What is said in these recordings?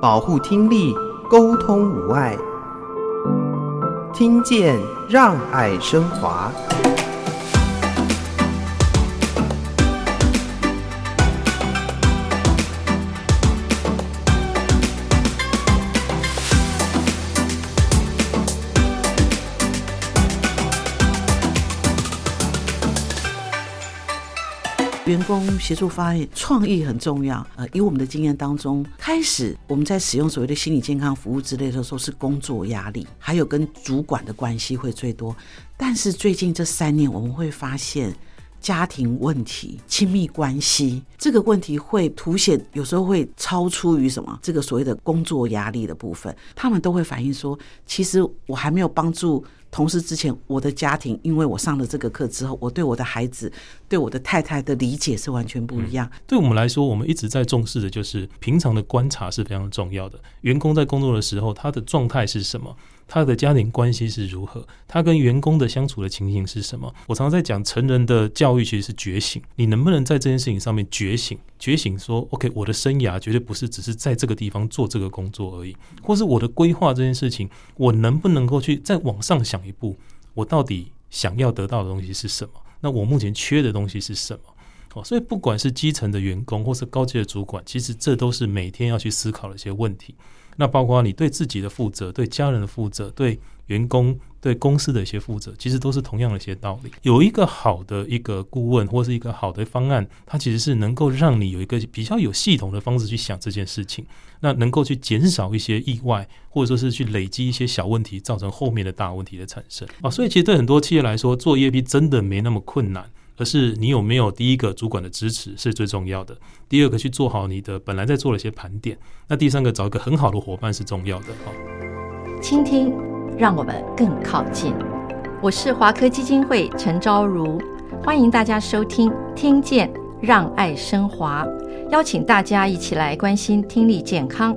保护听力，沟通无碍，听见让爱升华。员工协助发现创意很重要。呃，以我们的经验当中，开始我们在使用所谓的心理健康服务之类的时候，是工作压力，还有跟主管的关系会最多。但是最近这三年，我们会发现家庭问题、亲密关系这个问题会凸显，有时候会超出于什么这个所谓的工作压力的部分，他们都会反映说，其实我还没有帮助。同时之前，我的家庭，因为我上了这个课之后，我对我的孩子、对我的太太的理解是完全不一样。嗯，对我们来说，我们一直在重视的就是平常的观察是非常重要的。员工在工作的时候，他的状态是什么？他的家庭关系是如何？他跟员工的相处的情形是什么？我常常在讲，成人的教育其实是觉醒。你能不能在这件事情上面觉醒？觉醒说，OK，我的生涯绝对不是只是在这个地方做这个工作而已，或是我的规划这件事情，我能不能够去再往上想一步？我到底想要得到的东西是什么？那我目前缺的东西是什么？哦，所以不管是基层的员工，或是高级的主管，其实这都是每天要去思考的一些问题。那包括你对自己的负责、对家人的负责、对员工、对公司的一些负责，其实都是同样的一些道理。有一个好的一个顾问，或是一个好的方案，它其实是能够让你有一个比较有系统的方式去想这件事情，那能够去减少一些意外，或者说是去累积一些小问题，造成后面的大问题的产生啊。所以其实对很多企业来说，做 EAP 真的没那么困难。而是你有没有第一个主管的支持是最重要的，第二个去做好你的本来在做的一些盘点，那第三个找一个很好的伙伴是重要的。倾听，让我们更靠近。我是华科基金会陈昭如，欢迎大家收听《听见让爱升华》，邀请大家一起来关心听力健康。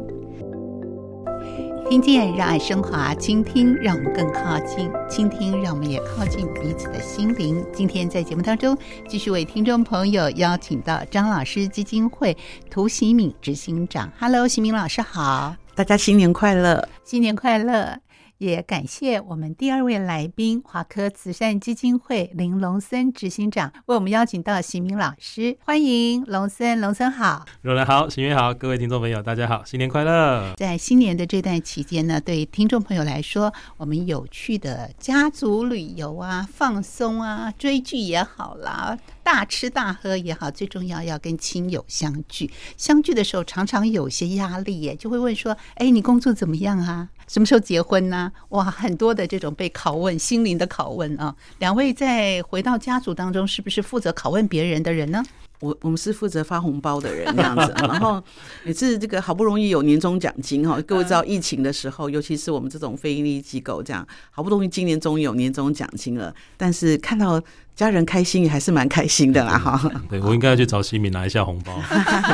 听见，让爱升华，倾听，让我们更靠近；倾听，让我们也靠近彼此的心灵。今天在节目当中，继续为听众朋友邀请到张老师基金会涂喜敏执行长。Hello，喜敏老师好，大家新年快乐，新年快乐。也感谢我们第二位来宾华科慈善基金会林龙森执行长为我们邀请到席明老师，欢迎龙森，龙森好，若兰好，席明好，各位听众朋友大家好，新年快乐！在新年的这段期间呢，对听众朋友来说，我们有趣的家族旅游啊，放松啊，追剧也好啦。大吃大喝也好，最重要要跟亲友相聚。相聚的时候，常常有些压力耶，就会问说：“哎，你工作怎么样啊？什么时候结婚呢？”哇，很多的这种被拷问、心灵的拷问啊。两位在回到家族当中，是不是负责拷问别人的人呢？我我们是负责发红包的人，这样子。然后每次这个好不容易有年终奖金哈，各位知道疫情的时候，尤其是我们这种非盈利机构，这样好不容易今年终于有年终奖金了，但是看到。家人开心也还是蛮开心的啦，哈。对，我应该要去找西米拿一下红包。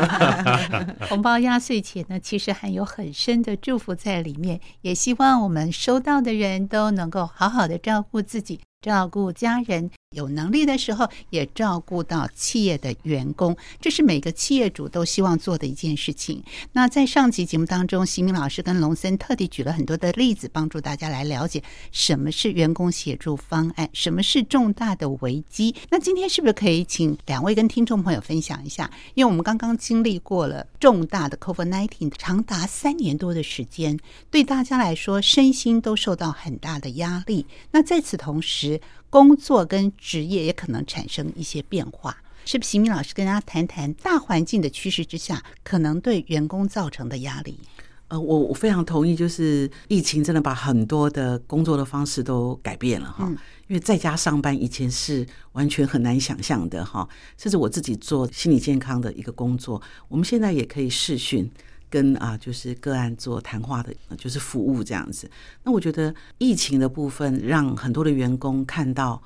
红包压岁钱呢，其实含有很深的祝福在里面，也希望我们收到的人都能够好好的照顾自己。照顾家人，有能力的时候也照顾到企业的员工，这是每个企业主都希望做的一件事情。那在上集节目当中，喜敏老师跟龙森特地举了很多的例子，帮助大家来了解什么是员工协助方案，什么是重大的危机。那今天是不是可以请两位跟听众朋友分享一下？因为我们刚刚经历过了重大的 COVID-19，长达三年多的时间，对大家来说身心都受到很大的压力。那在此同时，工作跟职业也可能产生一些变化，是不是？邢明老师跟大家谈谈大环境的趋势之下，可能对员工造成的压力。呃，我我非常同意，就是疫情真的把很多的工作的方式都改变了哈，嗯、因为在家上班以前是完全很难想象的哈，甚至我自己做心理健康的一个工作，我们现在也可以视讯。跟啊，就是个案做谈话的，就是服务这样子。那我觉得疫情的部分让很多的员工看到，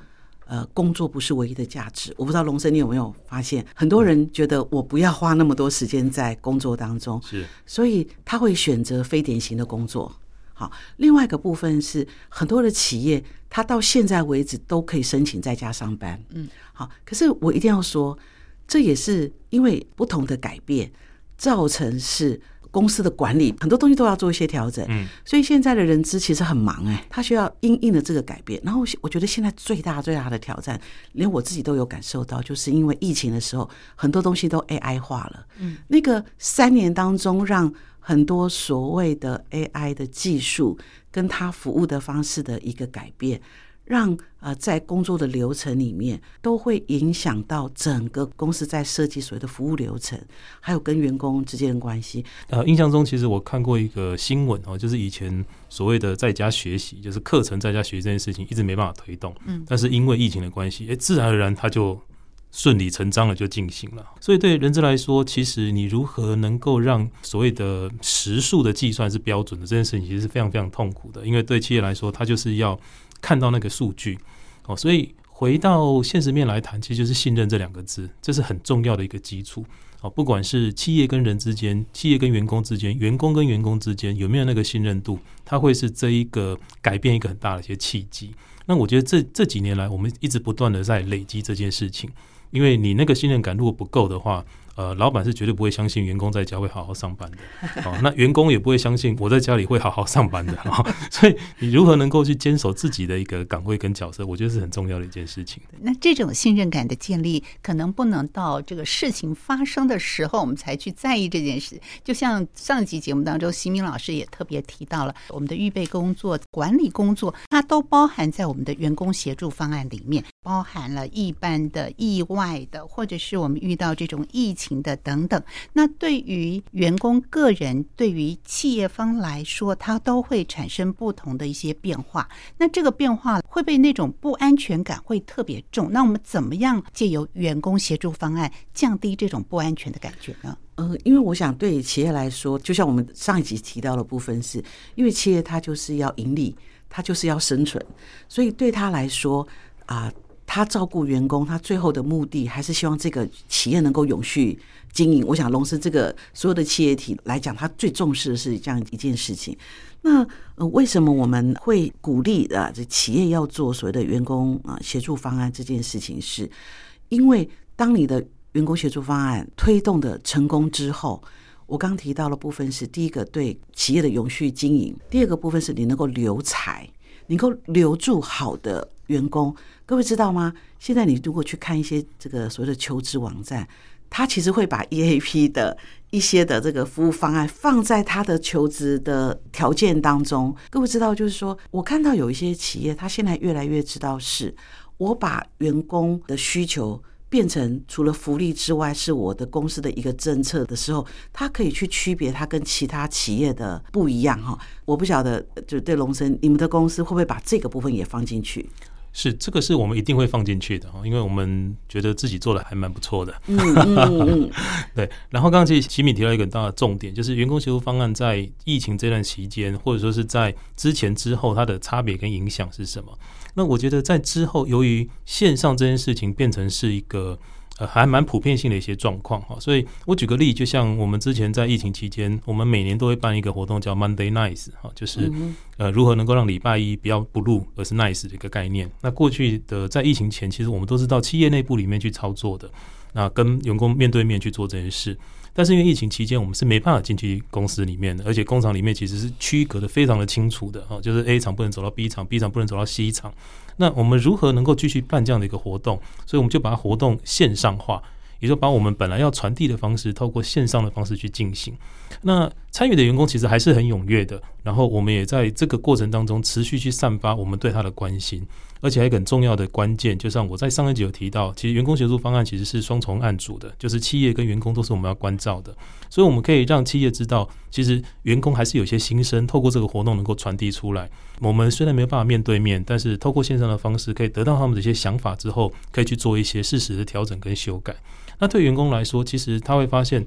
呃，工作不是唯一的价值。我不知道龙生你有没有发现，很多人觉得我不要花那么多时间在工作当中，是，所以他会选择非典型的工作。好，另外一个部分是很多的企业，他到现在为止都可以申请在家上班。嗯，好，可是我一定要说，这也是因为不同的改变造成是。公司的管理，很多东西都要做一些调整。嗯，所以现在的人资其实很忙哎、欸，他需要因应的这个改变。然后我觉得现在最大最大的挑战，连我自己都有感受到，就是因为疫情的时候，很多东西都 AI 化了。嗯，那个三年当中，让很多所谓的 AI 的技术跟他服务的方式的一个改变。让呃，在工作的流程里面，都会影响到整个公司在设计所谓的服务流程，还有跟员工之间的关系。呃，印象中其实我看过一个新闻哦，就是以前所谓的在家学习，就是课程在家学习这件事情一直没办法推动，嗯，但是因为疫情的关系，哎，自然而然它就顺理成章的就进行了。所以对人资来说，其实你如何能够让所谓的时数的计算是标准的这件事情，其实是非常非常痛苦的，因为对企业来说，它就是要。看到那个数据，哦，所以回到现实面来谈，其实就是信任这两个字，这是很重要的一个基础。哦，不管是企业跟人之间，企业跟员工之间，员工跟员工之间有没有那个信任度，它会是这一个改变一个很大的一些契机。那我觉得这这几年来，我们一直不断的在累积这件事情，因为你那个信任感如果不够的话。呃，老板是绝对不会相信员工在家会好好上班的，哦，那员工也不会相信我在家里会好好上班的，哦，所以你如何能够去坚守自己的一个岗位跟角色，我觉得是很重要的一件事情。那这种信任感的建立，可能不能到这个事情发生的时候，我们才去在意这件事。就像上一集节目当中，席明老师也特别提到了，我们的预备工作、管理工作，它都包含在我们的员工协助方案里面，包含了一般的、意外的，或者是我们遇到这种疫情。情的等等，那对于员工个人，对于企业方来说，它都会产生不同的一些变化。那这个变化会被那种不安全感会特别重。那我们怎么样借由员工协助方案降低这种不安全的感觉呢？呃，因为我想对企业来说，就像我们上一集提到的部分是，因为企业它就是要盈利，它就是要生存，所以对他来说啊。他照顾员工，他最后的目的还是希望这个企业能够永续经营。我想，龙森这个所有的企业体来讲，他最重视的是这样一件事情。那呃，为什么我们会鼓励啊，这企业要做所谓的员工啊协助方案这件事情是？因为当你的员工协助方案推动的成功之后，我刚提到的部分是第一个对企业的永续经营，第二个部分是你能够留才，能够留住好的员工。各位知道吗？现在你如果去看一些这个所谓的求职网站，他其实会把 EAP 的一些的这个服务方案放在他的求职的条件当中。各位知道，就是说我看到有一些企业，他现在越来越知道是，我把员工的需求变成除了福利之外，是我的公司的一个政策的时候，他可以去区别它跟其他企业的不一样哈。我不晓得，就对龙生，你们的公司会不会把这个部分也放进去？是，这个是我们一定会放进去的，因为我们觉得自己做的还蛮不错的。嗯嗯嗯，对。然后刚刚其实齐敏提到一个很大的重点，就是员工协助方案在疫情这段期间，或者说是在之前之后，它的差别跟影响是什么？那我觉得在之后，由于线上这件事情变成是一个。呃，还蛮普遍性的一些状况哈，所以我举个例，就像我们之前在疫情期间，我们每年都会办一个活动叫 Monday Nice 哈，就是呃如何能够让礼拜一不要 blue 而是 nice 的一个概念。那过去的在疫情前，其实我们都是到企业内部里面去操作的，那跟员工面对面去做这件事。但是因为疫情期间，我们是没办法进去公司里面的，而且工厂里面其实是区隔的非常的清楚的哈，就是 A 厂不能走到 B 厂，B 厂不能走到 C 厂。那我们如何能够继续办这样的一个活动？所以我们就把活动线上化。也就把我们本来要传递的方式，透过线上的方式去进行。那参与的员工其实还是很踊跃的。然后我们也在这个过程当中持续去散发我们对他的关心。而且还有一个很重要的关键，就像我在上一集有提到，其实员工协助方案其实是双重案组的，就是企业跟员工都是我们要关照的。所以我们可以让企业知道，其实员工还是有些心声，透过这个活动能够传递出来。我们虽然没有办法面对面，但是透过线上的方式，可以得到他们的一些想法之后，可以去做一些适时的调整跟修改。那对员工来说，其实他会发现，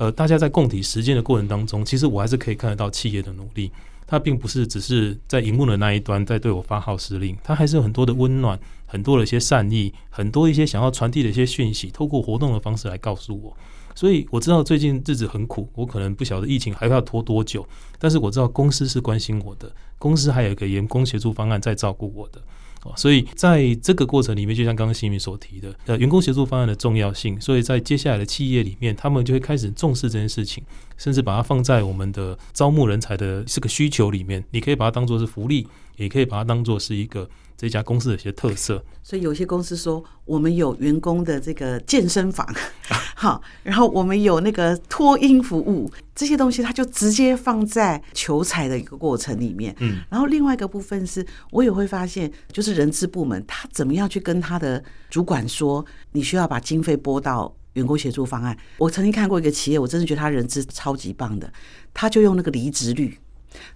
呃，大家在共体时艰的过程当中，其实我还是可以看得到企业的努力。它并不是只是在荧幕的那一端在对我发号施令，它还是有很多的温暖，很多的一些善意，很多一些想要传递的一些讯息，透过活动的方式来告诉我。所以我知道最近日子很苦，我可能不晓得疫情还要拖多久，但是我知道公司是关心我的，公司还有一个员工协助方案在照顾我的。哦，所以在这个过程里面，就像刚刚新民所提的，呃，员工协助方案的重要性，所以在接下来的企业里面，他们就会开始重视这件事情，甚至把它放在我们的招募人才的这个需求里面。你可以把它当做是福利，也可以把它当做是一个。这家公司的一些特色，所以有些公司说，我们有员工的这个健身房，好，然后我们有那个托音服务，这些东西它就直接放在求财的一个过程里面。嗯，然后另外一个部分是，我也会发现，就是人资部门他怎么样去跟他的主管说，你需要把经费拨到员工协助方案。我曾经看过一个企业，我真的觉得他人资超级棒的，他就用那个离职率，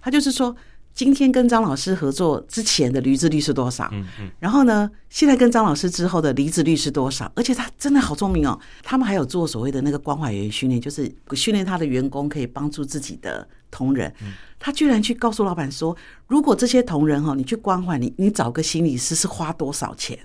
他就是说。今天跟张老师合作之前的离职率是多少？嗯嗯。然后呢，现在跟张老师之后的离职率是多少？而且他真的好聪明哦，他们还有做所谓的那个关怀员训练，就是训练他的员工可以帮助自己的同仁。他居然去告诉老板说，如果这些同仁哈，你去关怀你，你找个心理师是花多少钱？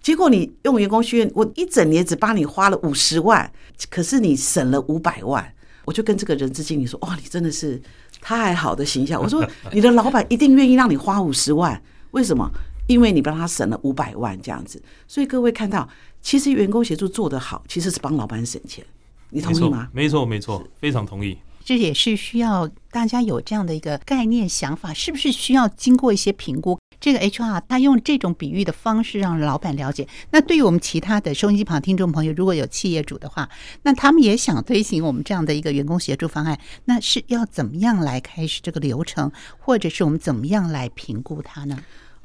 结果你用员工训练，我一整年只帮你花了五十万，可是你省了五百万。我就跟这个人资经理说，哇，你真的是。太好的形象，我说 你的老板一定愿意让你花五十万，为什么？因为你帮他省了五百万这样子。所以各位看到，其实员工协助做得好，其实是帮老板省钱。你同意吗？没错，没错，非常同意。这也是需要大家有这样的一个概念想法，是不是需要经过一些评估？这个 HR 他用这种比喻的方式让老板了解。那对于我们其他的收音机旁听众朋友，如果有企业主的话，那他们也想推行我们这样的一个员工协助方案，那是要怎么样来开始这个流程，或者是我们怎么样来评估它呢？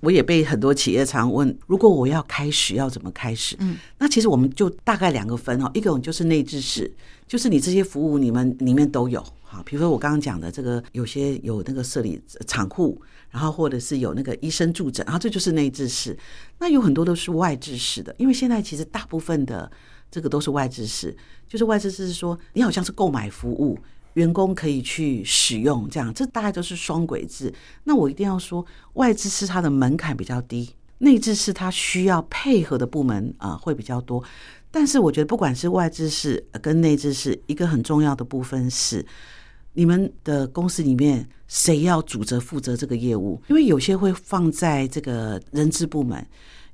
我也被很多企业常问，如果我要开始要怎么开始？嗯，那其实我们就大概两个分哦，一种就是内置式，就是你这些服务你们里面都有。哈，比如说我刚刚讲的这个，有些有那个设立厂库，然后或者是有那个医生助诊，然后这就是内置式。那有很多都是外置式的，因为现在其实大部分的这个都是外置式，就是外置式是说你好像是购买服务，员工可以去使用这样，这大概都是双轨制。那我一定要说，外置式它的门槛比较低，内置式它需要配合的部门啊会比较多。但是我觉得不管是外置式跟内置式，一个很重要的部分是。你们的公司里面谁要主责负责这个业务？因为有些会放在这个人资部门，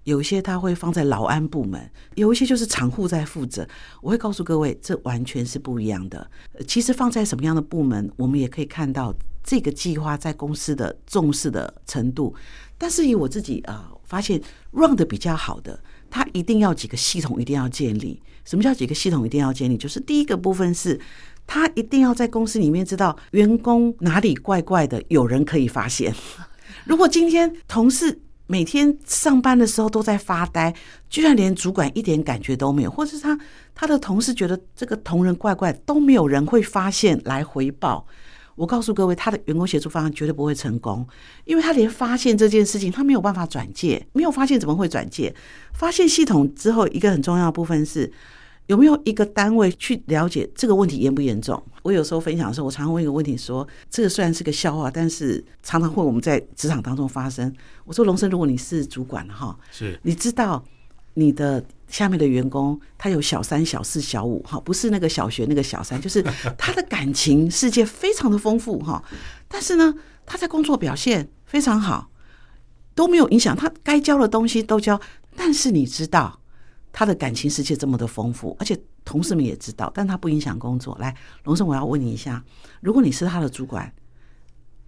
有一些他会放在劳安部门，有一些就是厂户在负责。我会告诉各位，这完全是不一样的。其实放在什么样的部门，我们也可以看到这个计划在公司的重视的程度。但是以我自己啊，发现 run 的比较好的，他一定要几个系统一定要建立。什么叫几个系统一定要建立？就是第一个部分是。他一定要在公司里面知道员工哪里怪怪的，有人可以发现。如果今天同事每天上班的时候都在发呆，居然连主管一点感觉都没有，或者是他他的同事觉得这个同仁怪怪，都没有人会发现来回报。我告诉各位，他的员工协助方案绝对不会成功，因为他连发现这件事情他没有办法转介，没有发现怎么会转介？发现系统之后，一个很重要的部分是。有没有一个单位去了解这个问题严不严重？我有时候分享的时候，我常常问一个问题说：说这个虽然是个笑话，但是常常会我们在职场当中发生。我说龙生，如果你是主管哈，是你知道你的下面的员工他有小三、小四、小五哈，不是那个小学那个小三，就是他的感情世界非常的丰富哈。但是呢，他在工作表现非常好，都没有影响，他该教的东西都教。但是你知道。他的感情世界这么的丰富，而且同事们也知道，但他不影响工作。来，龙生，我要问你一下，如果你是他的主管，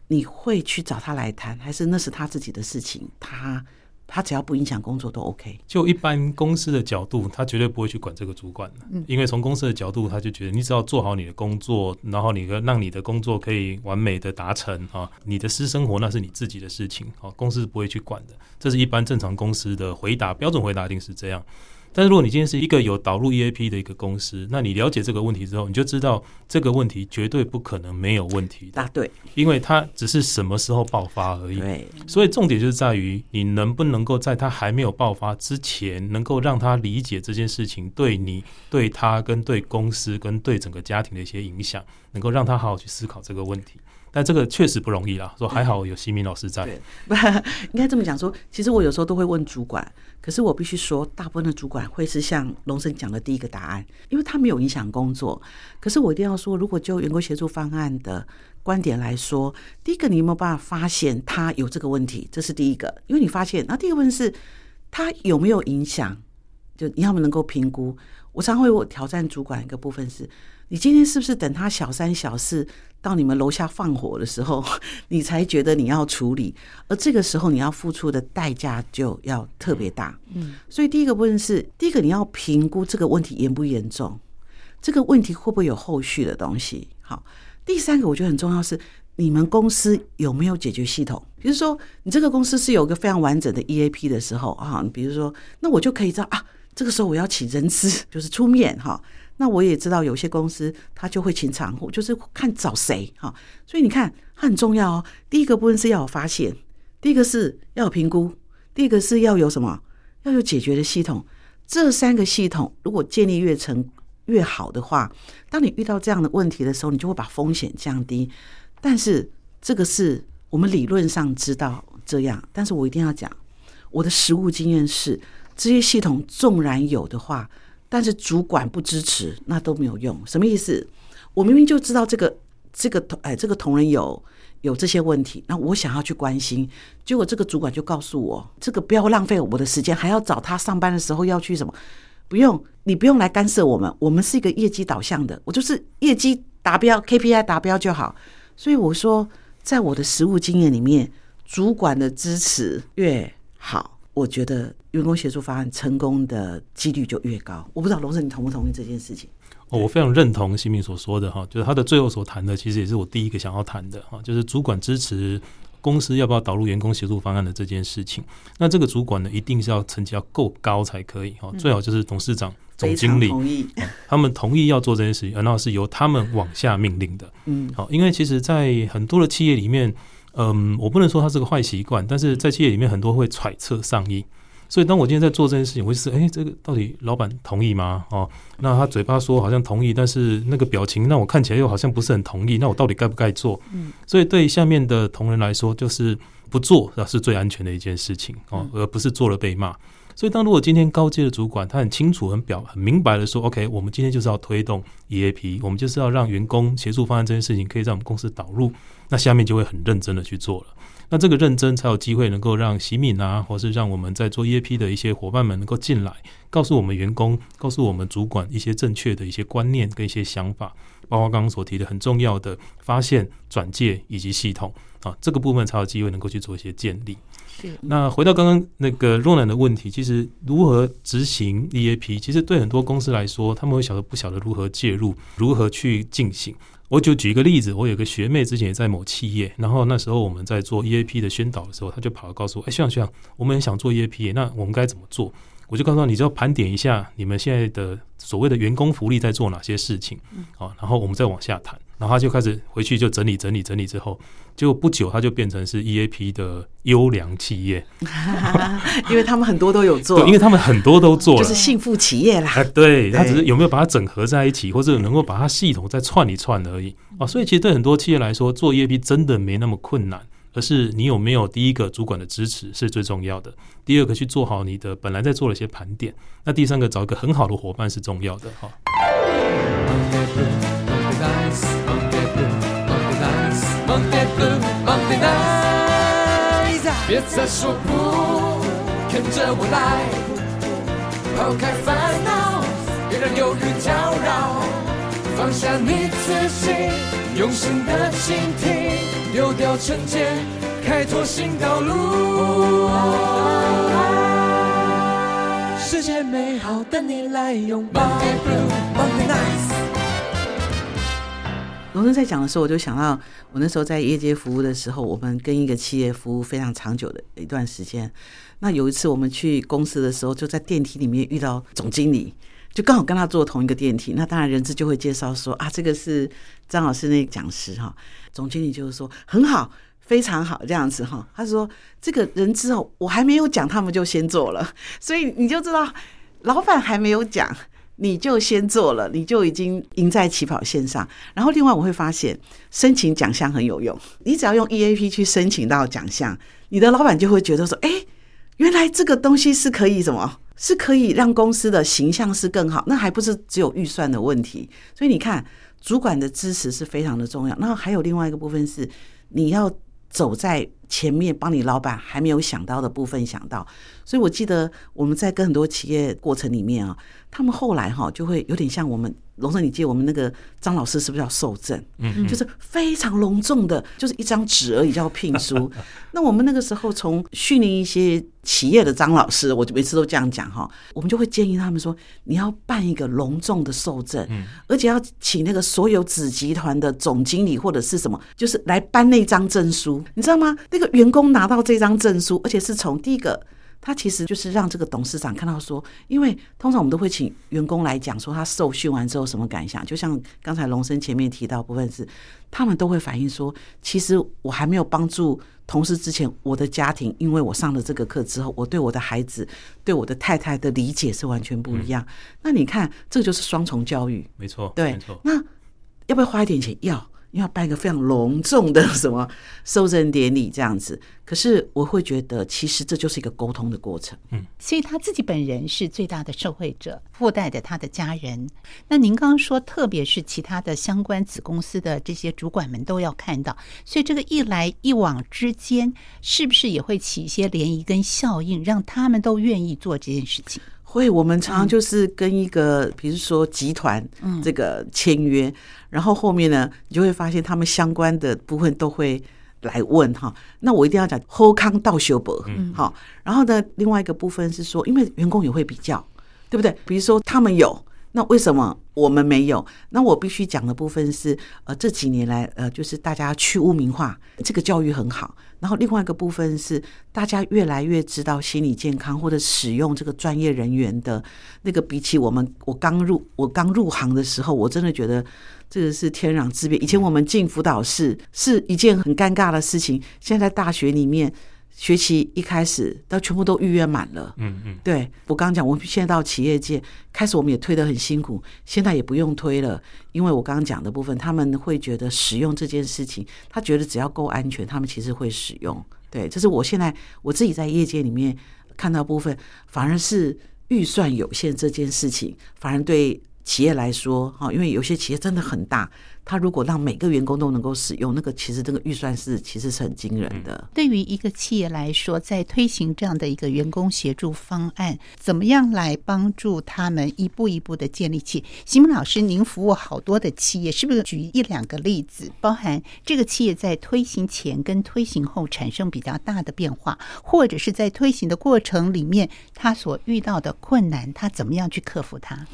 你会去找他来谈，还是那是他自己的事情？他他只要不影响工作都 OK。就一般公司的角度，他绝对不会去管这个主管的，嗯因为从公司的角度，他就觉得你只要做好你的工作，然后你让你的工作可以完美的达成啊，你的私生活那是你自己的事情啊，公司是不会去管的。这是一般正常公司的回答，标准回答一定是这样。但是如果你今天是一个有导入 EAP 的一个公司，那你了解这个问题之后，你就知道这个问题绝对不可能没有问题的。答对，因为它只是什么时候爆发而已。对，所以重点就是在于你能不能够在它还没有爆发之前，能够让他理解这件事情对你、对他跟对公司跟对整个家庭的一些影响，能够让他好好去思考这个问题。但这个确实不容易啦。说还好有西明老师在，对，不 应该这么讲说。其实我有时候都会问主管，可是我必须说，大部分的主管会是像龙生讲的第一个答案，因为他没有影响工作。可是我一定要说，如果就员工协助方案的观点来说，第一个你有没有办法发现他有这个问题？这是第一个，因为你发现。那第二个问题是，他有没有影响？就你要不能够评估？我常会我挑战主管一个部分是，你今天是不是等他小三小四到你们楼下放火的时候，你才觉得你要处理？而这个时候你要付出的代价就要特别大。嗯，所以第一个部分是，第一个你要评估这个问题严不严重，这个问题会不会有后续的东西？好。第三个我觉得很重要是，你们公司有没有解决系统？比如说，你这个公司是有一个非常完整的 EAP 的时候啊，比如说，那我就可以知道啊，这个时候我要请人资，就是出面哈。那我也知道有些公司他就会请厂户，就是看找谁哈。所以你看，它很重要哦。第一个部分是要有发现，第一个是要有评估，第一个是要有什么？要有解决的系统。这三个系统如果建立越成。越好的话，当你遇到这样的问题的时候，你就会把风险降低。但是这个是我们理论上知道这样，但是我一定要讲，我的实务经验是，这些系统纵然有的话，但是主管不支持，那都没有用。什么意思？我明明就知道这个这个同哎这个同仁有有这些问题，那我想要去关心，结果这个主管就告诉我，这个不要浪费我的时间，还要找他上班的时候要去什么。不用，你不用来干涉我们。我们是一个业绩导向的，我就是业绩达标，KPI 达标就好。所以我说，在我的实务经验里面，主管的支持越好，我觉得员工协助方案成功的几率就越高。我不知道龙生你同不同意这件事情？哦，我非常认同新明所说的哈，就是他的最后所谈的，其实也是我第一个想要谈的哈，就是主管支持。公司要不要导入员工协助方案的这件事情，那这个主管呢，一定是要成绩要够高才可以哈，最好就是董事长、总经理同意，他们同意要做这件事情，然后是由他们往下命令的。嗯，好，因为其实，在很多的企业里面，嗯，我不能说它是个坏习惯，但是在企业里面，很多会揣测上意。所以，当我今天在做这件事情，我会是，哎，这个到底老板同意吗？哦，那他嘴巴说好像同意，但是那个表情让我看起来又好像不是很同意。那我到底该不该做？嗯，所以对下面的同仁来说，就是不做是最安全的一件事情哦，而不是做了被骂。所以，当如果今天高阶的主管他很清楚、很表、很明白的说，OK，我们今天就是要推动 EAP，我们就是要让员工协助方案这件事情可以在我们公司导入，那下面就会很认真的去做了。那这个认真才有机会能够让习敏啊，或是让我们在做 EAP 的一些伙伴们能够进来，告诉我们员工，告诉我们主管一些正确的一些观念跟一些想法，包括刚刚所提的很重要的发现、转介以及系统啊，这个部分才有机会能够去做一些建立。是。那回到刚刚那个若男的问题，其实如何执行 EAP，其实对很多公司来说，他们会晓得不晓得如何介入，如何去进行。我就举一个例子，我有个学妹之前也在某企业，然后那时候我们在做 EAP 的宣导的时候，她就跑来告诉我：“哎，学长学长，我们想做 EAP，那我们该怎么做？”我就告诉她：“你只要盘点一下你们现在的所谓的员工福利在做哪些事情，啊，然后我们再往下谈。”然后他就开始回去就整理整理整理之后，就不久他就变成是 EAP 的优良企业，因为他们很多都有做，对，因为他们很多都做了，就是幸福企业啦。对，他只是有没有把它整合在一起，或者能够把它系统再串一串而已啊。所以其实对很多企业来说，做 EAP 真的没那么困难，而是你有没有第一个主管的支持是最重要的，第二个去做好你的本来在做了一些盘点，那第三个找一个很好的伙伴是重要的哈。别再说不，跟着我来，抛开烦恼，别让忧郁搅扰，放下你自己，用心的倾听，丢掉成见，开拓新道路。世界美好，等你来拥抱。龙生在讲的时候，我就想到我那时候在业界服务的时候，我们跟一个企业服务非常长久的一段时间。那有一次我们去公司的时候，就在电梯里面遇到总经理，就刚好跟他坐同一个电梯。那当然人资就会介绍说啊，这个是张老师那个讲师哈。总经理就是说很好，非常好这样子哈。他说这个人资哦，我还没有讲，他们就先做了，所以你就知道老板还没有讲。你就先做了，你就已经赢在起跑线上。然后另外我会发现，申请奖项很有用。你只要用 EAP 去申请到奖项，你的老板就会觉得说：“哎，原来这个东西是可以什么？是可以让公司的形象是更好。那还不是只有预算的问题。所以你看，主管的支持是非常的重要。那还有另外一个部分是，你要走在。前面帮你老板还没有想到的部分想到，所以我记得我们在跟很多企业过程里面啊，他们后来哈就会有点像我们龙生，你记得我们那个张老师是不是要受证？嗯，就是非常隆重的，就是一张纸而已叫聘书。那我们那个时候从训练一些企业的张老师，我就每次都这样讲哈，我们就会建议他们说，你要办一个隆重的受证，而且要请那个所有子集团的总经理或者是什么，就是来颁那张证书，你知道吗？那个员工拿到这张证书，而且是从第一个，他其实就是让这个董事长看到说，因为通常我们都会请员工来讲说他受训完之后什么感想，就像刚才龙生前面提到部分是，他们都会反映说，其实我还没有帮助同事之前，我的家庭，因为我上了这个课之后，我对我的孩子、对我的太太的理解是完全不一样。嗯、那你看，这就是双重教育，没错，对，没错。那要不要花一点钱？要。要办一个非常隆重的什么 收人典礼这样子，可是我会觉得，其实这就是一个沟通的过程。嗯，所以他自己本人是最大的受惠者，附带的他的家人。那您刚刚说，特别是其他的相关子公司的这些主管们都要看到，所以这个一来一往之间，是不是也会起一些涟漪跟效应，让他们都愿意做这件事情？会，我们常常就是跟一个，比如说集团这个签约，然后后面呢，你就会发现他们相关的部分都会来问哈。那我一定要讲后康道修博，好。然后呢，另外一个部分是说，因为员工也会比较，对不对？比如说他们有。那为什么我们没有？那我必须讲的部分是，呃，这几年来，呃，就是大家去污名化，这个教育很好。然后另外一个部分是，大家越来越知道心理健康或者使用这个专业人员的那个，比起我们我刚入我刚入行的时候，我真的觉得这个是天壤之别。以前我们进辅导室是一件很尴尬的事情，现在大学里面。学期一开始，到全部都预约满了。嗯嗯，对，我刚刚讲，我们现在到企业界开始，我们也推得很辛苦，现在也不用推了，因为我刚刚讲的部分，他们会觉得使用这件事情，他觉得只要够安全，他们其实会使用。对，这是我现在我自己在业界里面看到部分，反而是预算有限这件事情，反而对企业来说，哈，因为有些企业真的很大。他如果让每个员工都能够使用，那个其实这个预算是其实是很惊人的。对于一个企业来说，在推行这样的一个员工协助方案，怎么样来帮助他们一步一步的建立起？西蒙老师，您服务好多的企业，是不是举一两个例子，包含这个企业在推行前跟推行后产生比较大的变化，或者是在推行的过程里面，他所遇到的困难，他怎么样去克服它？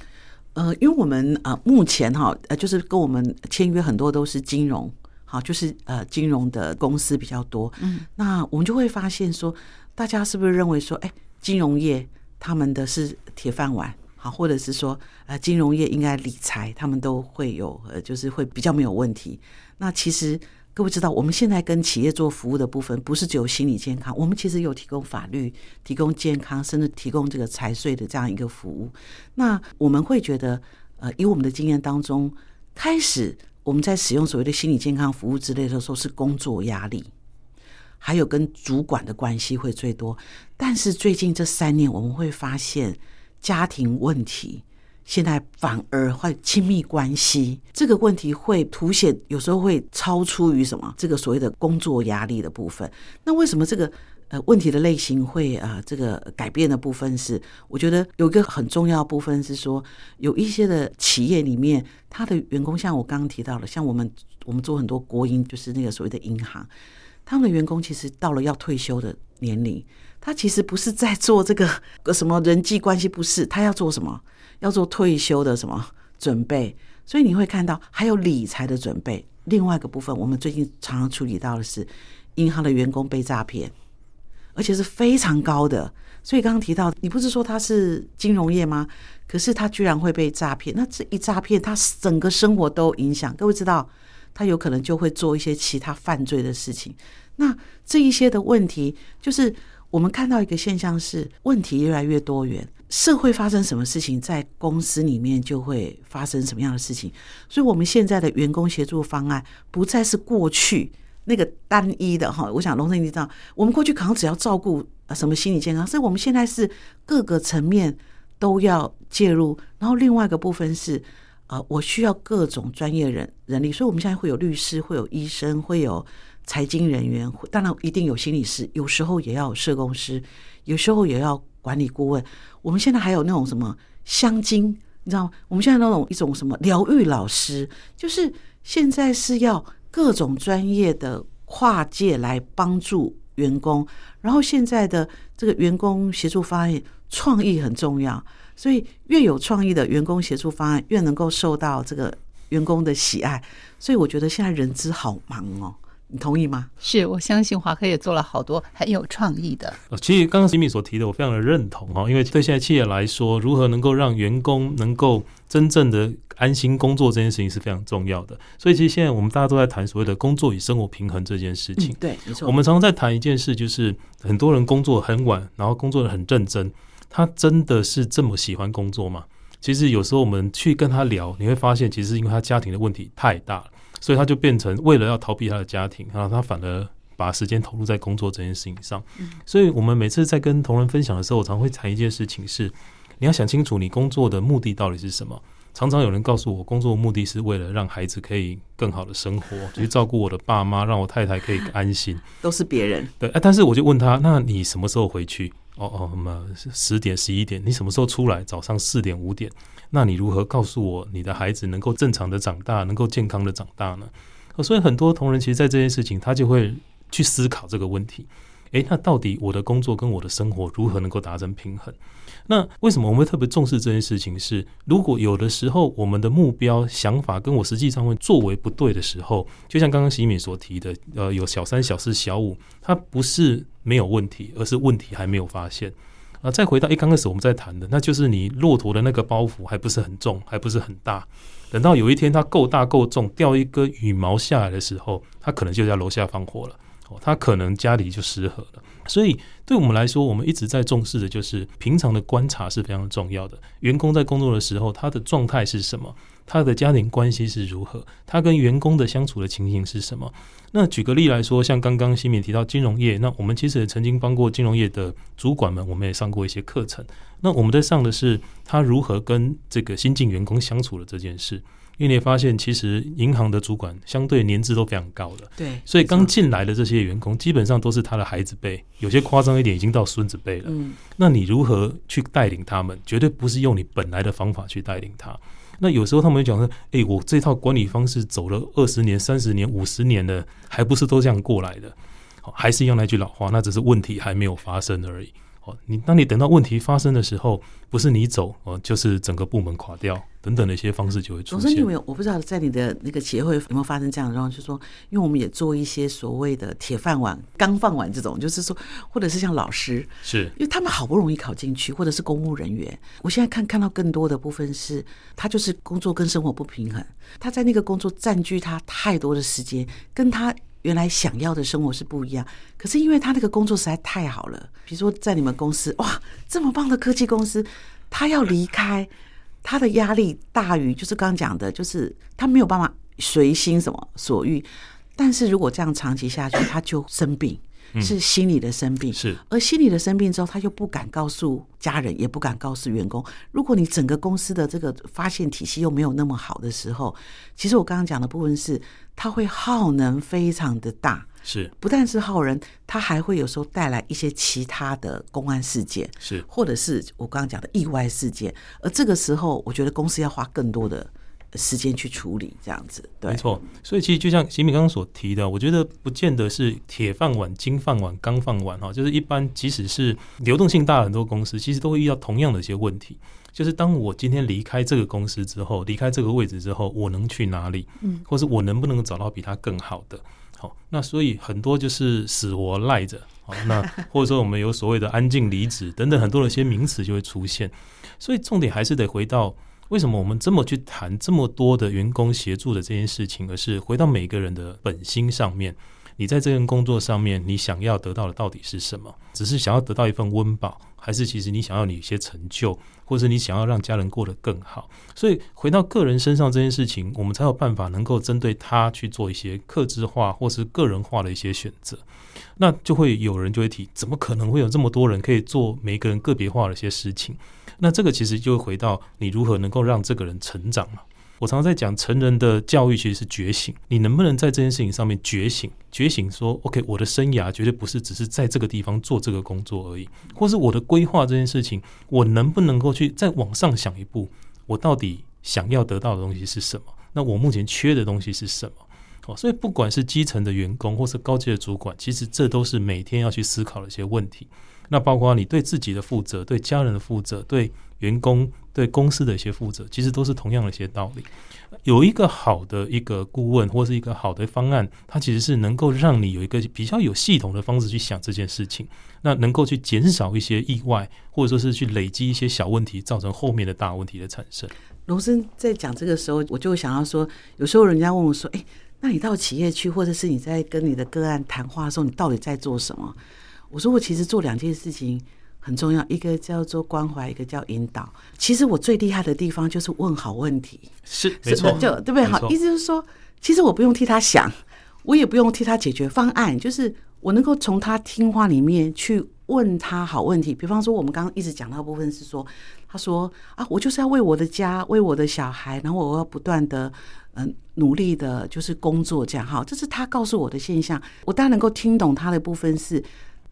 呃，因为我们啊、呃，目前哈，呃，就是跟我们签约很多都是金融，好，就是呃，金融的公司比较多。嗯，那我们就会发现说，大家是不是认为说，哎，金融业他们的是铁饭碗，好，或者是说，呃，金融业应该理财，他们都会有，呃，就是会比较没有问题。那其实。各位知道，我们现在跟企业做服务的部分，不是只有心理健康，我们其实有提供法律、提供健康，甚至提供这个财税的这样一个服务。那我们会觉得，呃，以我们的经验当中，开始我们在使用所谓的心理健康服务之类的时候，是工作压力，还有跟主管的关系会最多。但是最近这三年，我们会发现家庭问题。现在反而会亲密关系这个问题会凸显，有时候会超出于什么这个所谓的工作压力的部分。那为什么这个呃问题的类型会啊这个改变的部分是？我觉得有一个很重要部分是说，有一些的企业里面，他的员工像我刚刚提到了，像我们我们做很多国营，就是那个所谓的银行，他们的员工其实到了要退休的年龄，他其实不是在做这个 什么人际关系，不是他要做什么？要做退休的什么准备，所以你会看到还有理财的准备。另外一个部分，我们最近常常处理到的是银行的员工被诈骗，而且是非常高的。所以刚刚提到，你不是说他是金融业吗？可是他居然会被诈骗，那这一诈骗，他整个生活都影响。各位知道，他有可能就会做一些其他犯罪的事情。那这一些的问题，就是我们看到一个现象是，问题越来越多元，社会发生什么事情，在公司里面就会发生什么样的事情。所以，我们现在的员工协助方案不再是过去那个单一的哈。我想龙生你知道，我们过去可能只要照顾什么心理健康，所以我们现在是各个层面都要介入。然后，另外一个部分是啊，我需要各种专业人人力，所以我们现在会有律师，会有医生，会有。财经人员，当然一定有心理师，有时候也要有社工师，有时候也要管理顾问。我们现在还有那种什么香精，你知道吗？我们现在那种一种什么疗愈老师，就是现在是要各种专业的跨界来帮助员工。然后现在的这个员工协助方案创意很重要，所以越有创意的员工协助方案，越能够受到这个员工的喜爱。所以我觉得现在人资好忙哦。你同意吗？是，我相信华科也做了好多很有创意的。其实刚刚吉米所提的，我非常的认同哈，因为对现在企业来说，如何能够让员工能够真正的安心工作这件事情是非常重要的。所以其实现在我们大家都在谈所谓的工作与生活平衡这件事情。嗯、对，没错。我们常常在谈一件事，就是很多人工作很晚，然后工作的很认真，他真的是这么喜欢工作吗？其实有时候我们去跟他聊，你会发现，其实因为他家庭的问题太大了。所以他就变成为了要逃避他的家庭，然后他反而把时间投入在工作这件事情上。所以我们每次在跟同仁分享的时候，我常会谈一件事情是：你要想清楚你工作的目的到底是什么。常常有人告诉我，工作的目的是为了让孩子可以更好的生活，去照顾我的爸妈，让我太太可以安心。都是别人对，但是我就问他：那你什么时候回去？哦哦，那么十点、十一点，你什么时候出来？早上四点、五点。那你如何告诉我你的孩子能够正常的长大，能够健康的长大呢？所以很多同仁其实，在这件事情，他就会去思考这个问题。诶，那到底我的工作跟我的生活如何能够达成平衡？那为什么我们会特别重视这件事情？是如果有的时候我们的目标、想法跟我实际上会作为不对的时候，就像刚刚喜敏所提的，呃，有小三、小四、小五，它不是没有问题，而是问题还没有发现。啊，再回到一刚开始我们在谈的，那就是你骆驼的那个包袱还不是很重，还不是很大。等到有一天它够大够重，掉一根羽毛下来的时候，它可能就在楼下放火了。哦，它可能家里就失和了。所以对我们来说，我们一直在重视的就是平常的观察是非常重要的。员工在工作的时候，他的状态是什么？他的家庭关系是如何？他跟员工的相处的情形是什么？那举个例来说，像刚刚西敏提到金融业，那我们其实也曾经帮过金融业的主管们，我们也上过一些课程。那我们在上的是他如何跟这个新进员工相处的这件事。因为你也发现，其实银行的主管相对年资都非常高的，对，所以刚进来的这些员工基本上都是他的孩子辈，有些夸张一点，已经到孙子辈了。嗯，那你如何去带领他们？绝对不是用你本来的方法去带领他。那有时候他们讲说：“诶，我这套管理方式走了二十年、三十年、五十年了，还不是都这样过来的？还是用那句老话，那只是问题还没有发生而已。”哦，你当你等到问题发生的时候，不是你走哦，就是整个部门垮掉等等的一些方式就会出现。总之，你有我不知道在你的那个企业会有没有发生这样的状况，就是说，因为我们也做一些所谓的铁饭碗、钢饭碗这种，就是说，或者是像老师，是因为他们好不容易考进去，或者是公务人员，我现在看看到更多的部分是，他就是工作跟生活不平衡，他在那个工作占据他太多的时间，跟他。原来想要的生活是不一样，可是因为他那个工作实在太好了，比如说在你们公司，哇，这么棒的科技公司，他要离开，他的压力大于就是刚刚讲的，就是他没有办法随心什么所欲，但是如果这样长期下去，他就生病。是心理的生病，是而心理的生病之后，他又不敢告诉家人，也不敢告诉员工。如果你整个公司的这个发现体系又没有那么好的时候，其实我刚刚讲的部分是，他会耗能非常的大，是不但是耗人，他还会有时候带来一些其他的公安事件，是或者是我刚刚讲的意外事件。而这个时候，我觉得公司要花更多的。时间去处理这样子，对，没错。所以其实就像吉米刚刚所提的，我觉得不见得是铁饭碗、金饭碗、钢饭碗哈，就是一般即使是流动性大的很多公司，其实都会遇到同样的一些问题。就是当我今天离开这个公司之后，离开这个位置之后，我能去哪里？嗯，或是我能不能找到比他更好的？好，那所以很多就是死活赖着。好，那 或者说我们有所谓的安静离职等等很多的一些名词就会出现。所以重点还是得回到。为什么我们这么去谈这么多的员工协助的这件事情，而是回到每个人的本心上面？你在这份工作上面，你想要得到的到底是什么？只是想要得到一份温饱，还是其实你想要你一些成就，或者你想要让家人过得更好？所以回到个人身上这件事情，我们才有办法能够针对他去做一些克制化或是个人化的一些选择。那就会有人就会提，怎么可能会有这么多人可以做每个人个别化的一些事情？那这个其实就回到你如何能够让这个人成长嘛。我常常在讲，成人的教育其实是觉醒。你能不能在这件事情上面觉醒？觉醒说，OK，我的生涯绝对不是只是在这个地方做这个工作而已，或是我的规划这件事情，我能不能够去再往上想一步？我到底想要得到的东西是什么？那我目前缺的东西是什么？哦，所以不管是基层的员工，或是高级的主管，其实这都是每天要去思考的一些问题。那包括你对自己的负责，对家人的负责，对员工。对公司的一些负责，其实都是同样的一些道理。有一个好的一个顾问，或是一个好的方案，它其实是能够让你有一个比较有系统的方式去想这件事情，那能够去减少一些意外，或者说是去累积一些小问题，造成后面的大问题的产生。龙森在讲这个时候，我就想要说，有时候人家问我说：“哎，那你到企业去，或者是你在跟你的个案谈话的时候，你到底在做什么？”我说：“我其实做两件事情。”很重要，一个叫做关怀，一个叫引导。其实我最厉害的地方就是问好问题，是没错，就对不对？好，意思就是说，其实我不用替他想，我也不用替他解决方案，就是我能够从他听话里面去问他好问题。比方说，我们刚刚一直讲到的部分是说，他说啊，我就是要为我的家，为我的小孩，然后我要不断的嗯努力的，就是工作这样。好，这是他告诉我的现象。我当然能够听懂他的部分是。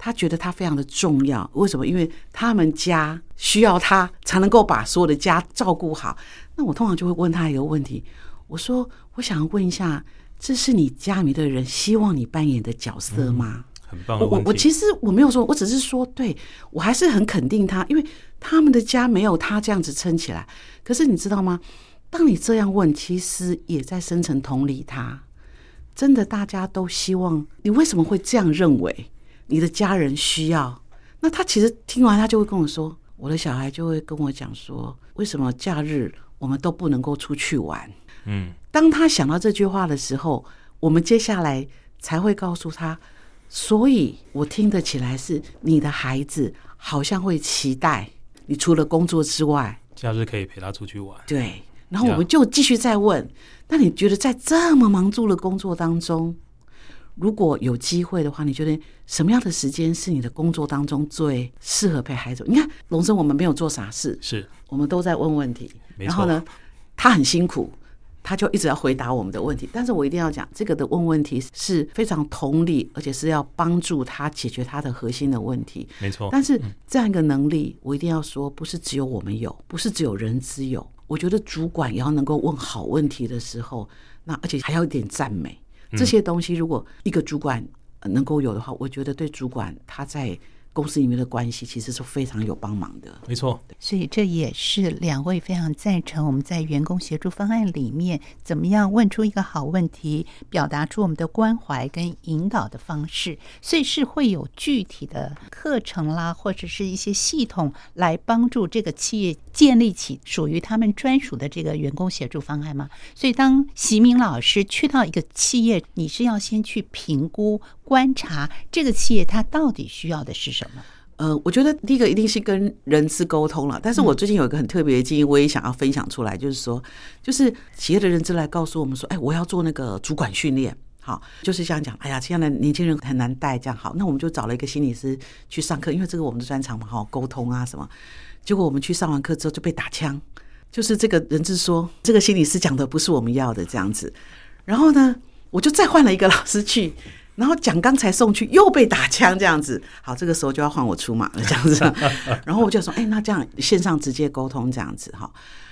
他觉得他非常的重要，为什么？因为他们家需要他才能够把所有的家照顾好。那我通常就会问他一个问题，我说：“我想问一下，这是你家里面的人希望你扮演的角色吗？”嗯，很棒。我我我其实我没有说，我只是说，对，我还是很肯定他，因为他们的家没有他这样子撑起来。可是你知道吗？当你这样问，其实也在深层同理他。真的，大家都希望你为什么会这样认为？你的家人需要，那他其实听完，他就会跟我说，我的小孩就会跟我讲说，为什么假日我们都不能够出去玩？嗯，当他想到这句话的时候，我们接下来才会告诉他，所以我听得起来是你的孩子好像会期待你除了工作之外，假日可以陪他出去玩。对，然后我们就继续再问，那你觉得在这么忙碌的工作当中？如果有机会的话，你觉得什么样的时间是你的工作当中最适合陪孩子？你看，龙生，我们没有做傻事，是我们都在问问题。然后呢，他很辛苦，他就一直要回答我们的问题。但是我一定要讲，这个的问问题是非常同理，而且是要帮助他解决他的核心的问题。没错。但是这样一个能力，我一定要说，不是只有我们有，不是只有人资有。我觉得主管也要能够问好问题的时候，那而且还要一点赞美。这些东西，如果一个主管能够有的话，我觉得对主管他在公司里面的关系其实是非常有帮忙的。没错，所以这也是两位非常赞成我们在员工协助方案里面怎么样问出一个好问题，表达出我们的关怀跟引导的方式。所以是会有具体的课程啦，或者是一些系统来帮助这个企业建立起属于他们专属的这个员工协助方案吗？所以当习明老师去到一个企业，你是要先去评估。观察这个企业，它到底需要的是什么？呃，我觉得第一个一定是跟人资沟通了。但是我最近有一个很特别的经验，我也想要分享出来，就是说，就是企业的人资来告诉我们说，哎，我要做那个主管训练，好，就是这样讲，哎呀，现在的年轻人很难带，这样好，那我们就找了一个心理师去上课，因为这个我们的专长嘛，好，沟通啊什么。结果我们去上完课之后就被打枪，就是这个人资说，这个心理师讲的不是我们要的这样子。然后呢，我就再换了一个老师去。然后讲刚才送去又被打枪这样子，好，这个时候就要换我出马了 这样子。然后我就说，哎，那这样线上直接沟通这样子哈。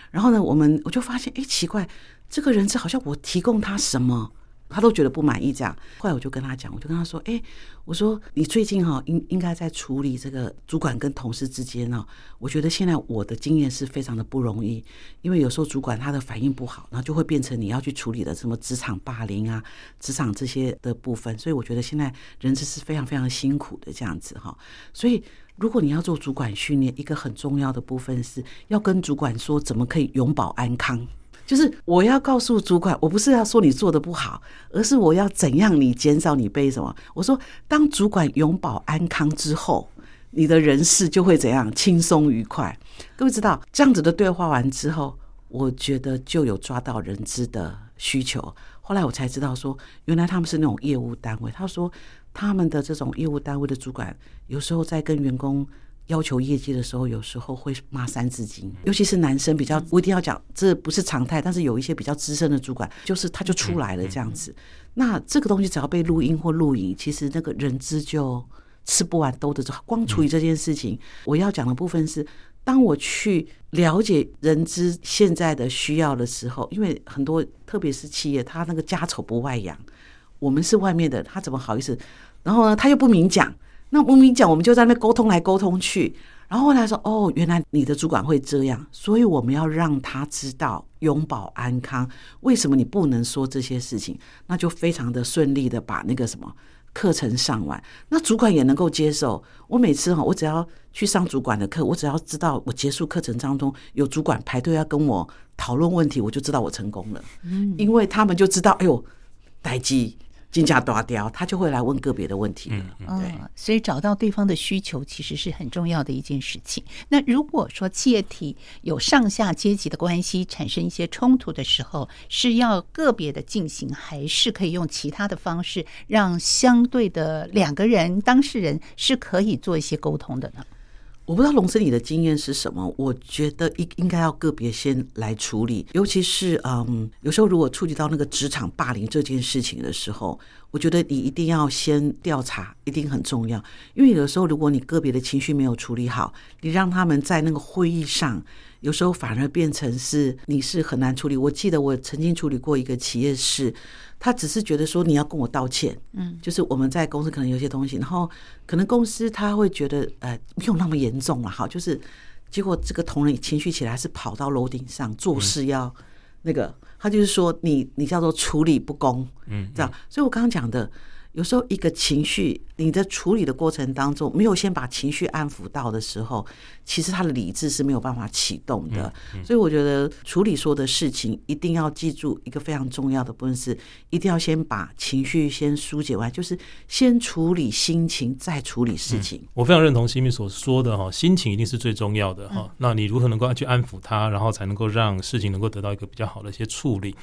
然后呢，我们我就发现，哎，奇怪，这个人是好像我提供他什么。他都觉得不满意，这样。后来我就跟他讲，我就跟他说：“哎，我说你最近哈应应该在处理这个主管跟同事之间呢。我觉得现在我的经验是非常的不容易，因为有时候主管他的反应不好，然后就会变成你要去处理的什么职场霸凌啊、职场这些的部分。所以我觉得现在人资是非常非常辛苦的这样子哈。所以如果你要做主管训练，一个很重要的部分是要跟主管说怎么可以永保安康。”就是我要告诉主管，我不是要说你做的不好，而是我要怎样你减少你背什么。我说，当主管永保安康之后，你的人事就会怎样轻松愉快。各位知道，这样子的对话完之后，我觉得就有抓到人资的需求。后来我才知道说，原来他们是那种业务单位。他说，他们的这种业务单位的主管，有时候在跟员工。要求业绩的时候，有时候会骂三字经，尤其是男生比较，我一定要讲，这不是常态，但是有一些比较资深的主管，就是他就出来了这样子。那这个东西只要被录音或录影，其实那个人资就吃不完兜着走。光处理这件事情，我要讲的部分是，当我去了解人资现在的需要的时候，因为很多特别是企业，他那个家丑不外扬，我们是外面的，他怎么好意思？然后呢，他又不明讲。那我明讲，我们就在那沟通来沟通去，然后后来说，哦，原来你的主管会这样，所以我们要让他知道永保安康。为什么你不能说这些事情？那就非常的顺利的把那个什么课程上完，那主管也能够接受。我每次哈，我只要去上主管的课，我只要知道我结束课程当中有主管排队要跟我讨论问题，我就知道我成功了。嗯，因为他们就知道，哎呦，待机。金价大掉，他就会来问个别的问题。嗯，对，所以找到对方的需求其实是很重要的一件事情。那如果说企业体有上下阶级的关系产生一些冲突的时候，是要个别的进行，还是可以用其他的方式让相对的两个人当事人是可以做一些沟通的呢？我不知道龙生你的经验是什么？我觉得应应该要个别先来处理，尤其是嗯，有时候如果触及到那个职场霸凌这件事情的时候，我觉得你一定要先调查，一定很重要。因为有的时候，如果你个别的情绪没有处理好，你让他们在那个会议上，有时候反而变成是你是很难处理。我记得我曾经处理过一个企业是。他只是觉得说，你要跟我道歉，嗯，就是我们在公司可能有些东西，然后可能公司他会觉得呃没有那么严重了，哈，就是结果这个同仁情绪起来是跑到楼顶上做事要那个，他就是说你你叫做处理不公，嗯，这样，所以我刚刚讲的。有时候一个情绪，你的处理的过程当中没有先把情绪安抚到的时候，其实他的理智是没有办法启动的。所以我觉得处理说的事情一定要记住一个非常重要的部分是，一定要先把情绪先疏解完，就是先处理心情，再处理事情。我非常认同新民所说的哈，心情一定是最重要的哈。那你如何能够去安抚他，然后才能够让事情能够得到一个比较好的一些处理？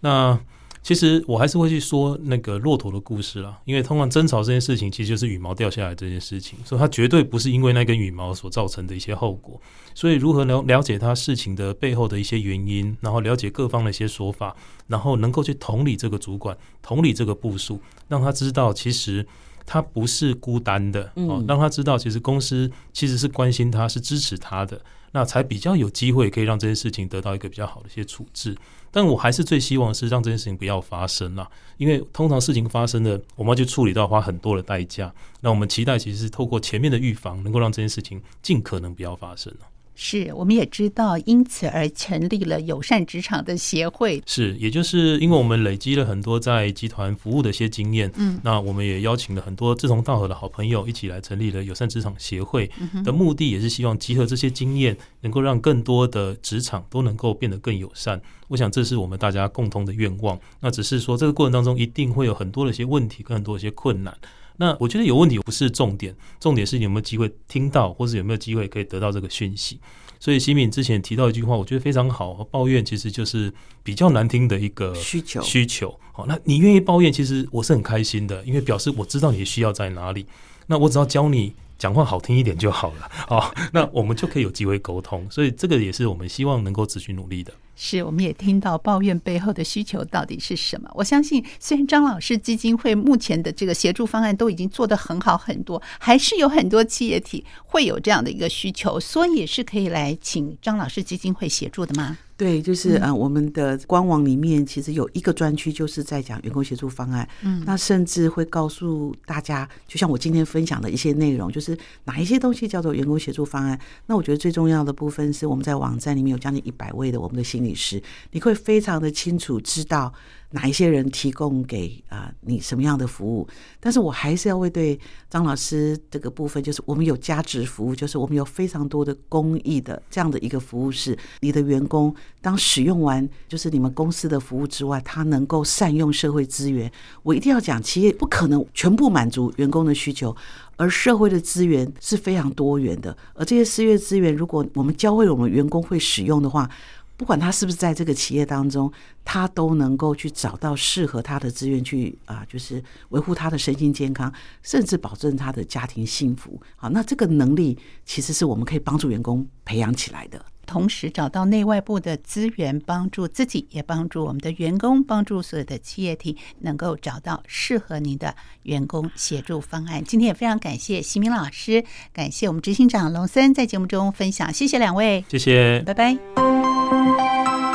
那。其实我还是会去说那个骆驼的故事啦，因为通常争吵这件事情，其实就是羽毛掉下来这件事情，所以它绝对不是因为那根羽毛所造成的一些后果。所以如何了了解他事情的背后的一些原因，然后了解各方的一些说法，然后能够去同理这个主管，同理这个部属，让他知道其实他不是孤单的哦，让他知道其实公司其实是关心他，是支持他的，那才比较有机会可以让这件事情得到一个比较好的一些处置。但我还是最希望是让这件事情不要发生啦，因为通常事情发生的，我们要去处理到花很多的代价。那我们期待其实是透过前面的预防，能够让这件事情尽可能不要发生。是，我们也知道，因此而成立了友善职场的协会。是，也就是因为我们累积了很多在集团服务的一些经验，嗯，那我们也邀请了很多志同道合的好朋友一起来成立了友善职场协会。的目的也是希望集合这些经验，能够让更多的职场都能够变得更友善。我想这是我们大家共同的愿望。那只是说，这个过程当中一定会有很多的一些问题跟很多的一些困难。那我觉得有问题不是重点，重点是你有没有机会听到，或是有没有机会可以得到这个讯息。所以，新敏之前提到一句话，我觉得非常好。抱怨其实就是比较难听的一个需求。需求，好，那你愿意抱怨，其实我是很开心的，因为表示我知道你的需要在哪里。那我只要教你讲话好听一点就好了。好，那我们就可以有机会沟通。所以，这个也是我们希望能够持续努力的。是，我们也听到抱怨背后的需求到底是什么？我相信，虽然张老师基金会目前的这个协助方案都已经做得很好很多，还是有很多企业体会有这样的一个需求，所以也是可以来请张老师基金会协助的吗？对，就是呃，我们的官网里面其实有一个专区，就是在讲员工协助方案。嗯，那甚至会告诉大家，就像我今天分享的一些内容，就是哪一些东西叫做员工协助方案。那我觉得最重要的部分是，我们在网站里面有将近一百位的我们的心理。理师，你会非常的清楚知道。哪一些人提供给啊、你什么样的服务？但是我还是要为对张老师这个部分，就是我们有价值服务，就是我们有非常多的公益的这样的一个服务，是你的员工当使用完就是你们公司的服务之外，他能够善用社会资源。我一定要讲，企业不可能全部满足员工的需求，而社会的资源是非常多元的，而这些社会资源，如果我们教会我们员工会使用的话。不管他是不是在这个企业当中，他都能够去找到适合他的资源去啊，就是维护他的身心健康，甚至保证他的家庭幸福。好，那这个能力其实是我们可以帮助员工培养起来的。同时找到内外部的资源，帮助自己，也帮助我们的员工，帮助所有的企业体能够找到适合您的员工协助方案。今天也非常感谢席明老师，感谢我们执行长龙森在节目中分享，谢谢两位，谢谢，拜拜。Música